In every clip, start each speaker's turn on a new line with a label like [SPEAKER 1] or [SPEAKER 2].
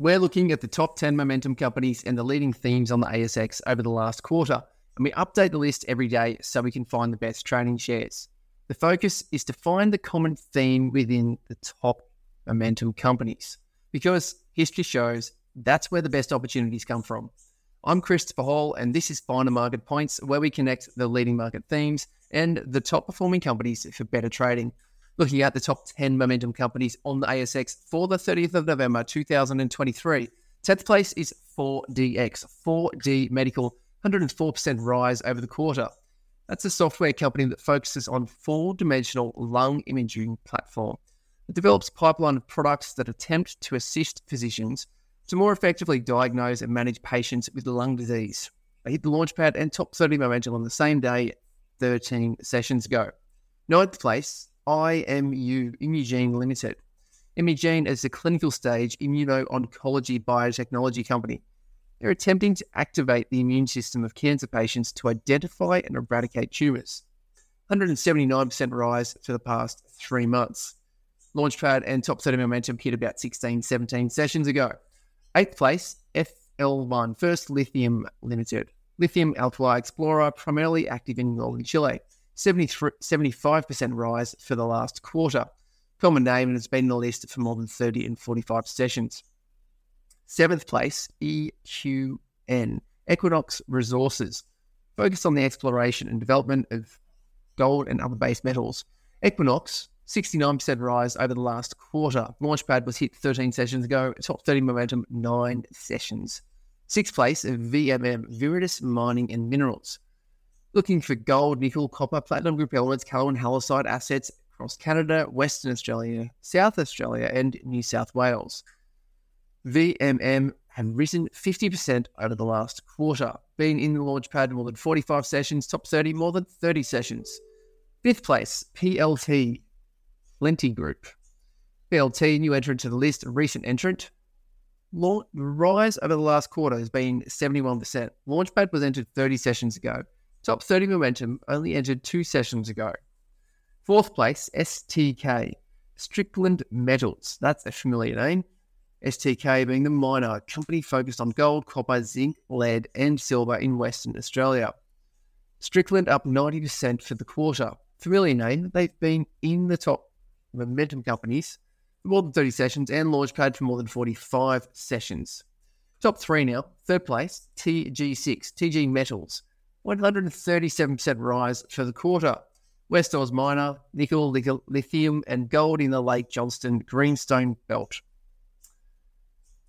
[SPEAKER 1] We're looking at the top 10 momentum companies and the leading themes on the ASX over the last quarter, and we update the list every day so we can find the best trading shares. The focus is to find the common theme within the top momentum companies because history shows that's where the best opportunities come from. I'm Christopher Hall, and this is Finer Market Points, where we connect the leading market themes and the top performing companies for better trading looking at the top 10 momentum companies on the ASX for the 30th of November 2023. 10th place is 4DX, 4D Medical, 104% rise over the quarter. That's a software company that focuses on four dimensional lung imaging platform. It develops pipeline of products that attempt to assist physicians to more effectively diagnose and manage patients with lung disease. They hit the launchpad and top 30 momentum on the same day 13 sessions ago. Ninth place IMU Imugene Limited. Imugene is a clinical stage immuno-oncology biotechnology company. They're attempting to activate the immune system of cancer patients to identify and eradicate tumours. 179% rise for the past three months. Launchpad and top 30 momentum hit about 16, 17 sessions ago. Eighth place, FL1, First Lithium Limited. Lithium Alkali Explorer, primarily active in northern Chile. 75% rise for the last quarter. Common name and has been in the list for more than 30 and 45 sessions. Seventh place, EQN, Equinox Resources, focused on the exploration and development of gold and other base metals. Equinox, 69% rise over the last quarter. Launchpad was hit 13 sessions ago. Top 30 momentum, nine sessions. Sixth place, VMM, Viridis Mining and Minerals looking for gold, nickel, copper, platinum group elements, and halloysite assets across Canada, Western Australia, South Australia, and New South Wales. VMM have risen 50% over the last quarter, been in the launchpad more than 45 sessions, top 30 more than 30 sessions. Fifth place, PLT, Plenti Group. PLT, new entrant to the list, recent entrant. rise over the last quarter has been 71%. Launchpad was entered 30 sessions ago. Top 30 momentum only entered two sessions ago. Fourth place, STK, Strickland Metals. That's a familiar name. STK being the miner company focused on gold, copper, zinc, lead, and silver in Western Australia. Strickland up 90% for the quarter. Familiar name, they've been in the top momentum companies for more than 30 sessions and Launchpad for more than 45 sessions. Top three now. Third place, TG6, TG Metals. 137% rise for the quarter. West Oz Miner, nickel, lithium, and gold in the Lake Johnston Greenstone Belt.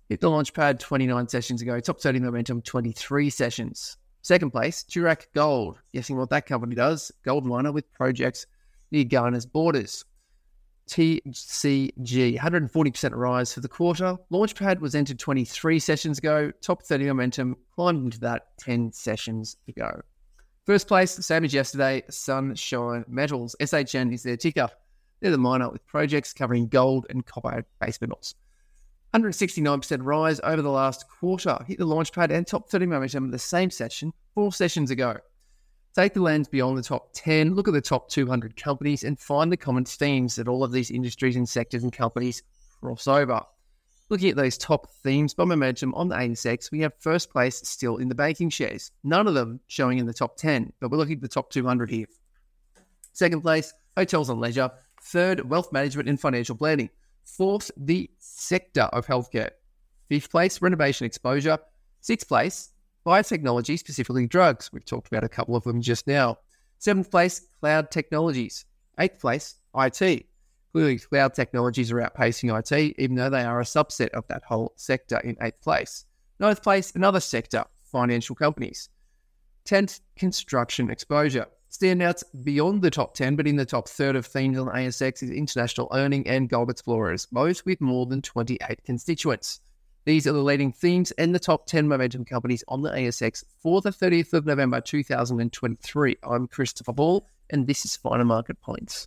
[SPEAKER 1] Hit the launch pad 29 sessions ago. Top 30 momentum 23 sessions. Second place, Turaco Gold. Guessing what that company does? Gold miner with projects near Ghana's borders. TCG, 140% rise for the quarter. Launchpad was entered 23 sessions ago. Top 30 momentum climbed into that 10 sessions ago. First place, same as yesterday, Sunshine Metals. SHN is their ticker. They're the miner with projects covering gold and copper base metals. 169% rise over the last quarter. Hit the launchpad and top 30 momentum the same session four sessions ago. Take the lens beyond the top 10, look at the top 200 companies, and find the common themes that all of these industries and sectors and companies cross over. Looking at those top themes by momentum on the ASX, we have first place still in the banking shares. None of them showing in the top 10, but we're looking at the top 200 here. Second place, hotels and leisure. Third, wealth management and financial planning. Fourth, the sector of healthcare. Fifth place, renovation exposure. Sixth place, biotechnology, specifically drugs. We've talked about a couple of them just now. Seventh place, cloud technologies. Eighth place, IT. Clearly, cloud technologies are outpacing IT, even though they are a subset of that whole sector in eighth place. Ninth place, another sector, financial companies. Tenth, construction exposure. Standouts beyond the top 10, but in the top third of themes on ASX is international earning and gold explorers, both with more than 28 constituents. These are the leading themes and the top 10 momentum companies on the ASX for the 30th of November 2023. I'm Christopher Ball, and this is Finer Market Points.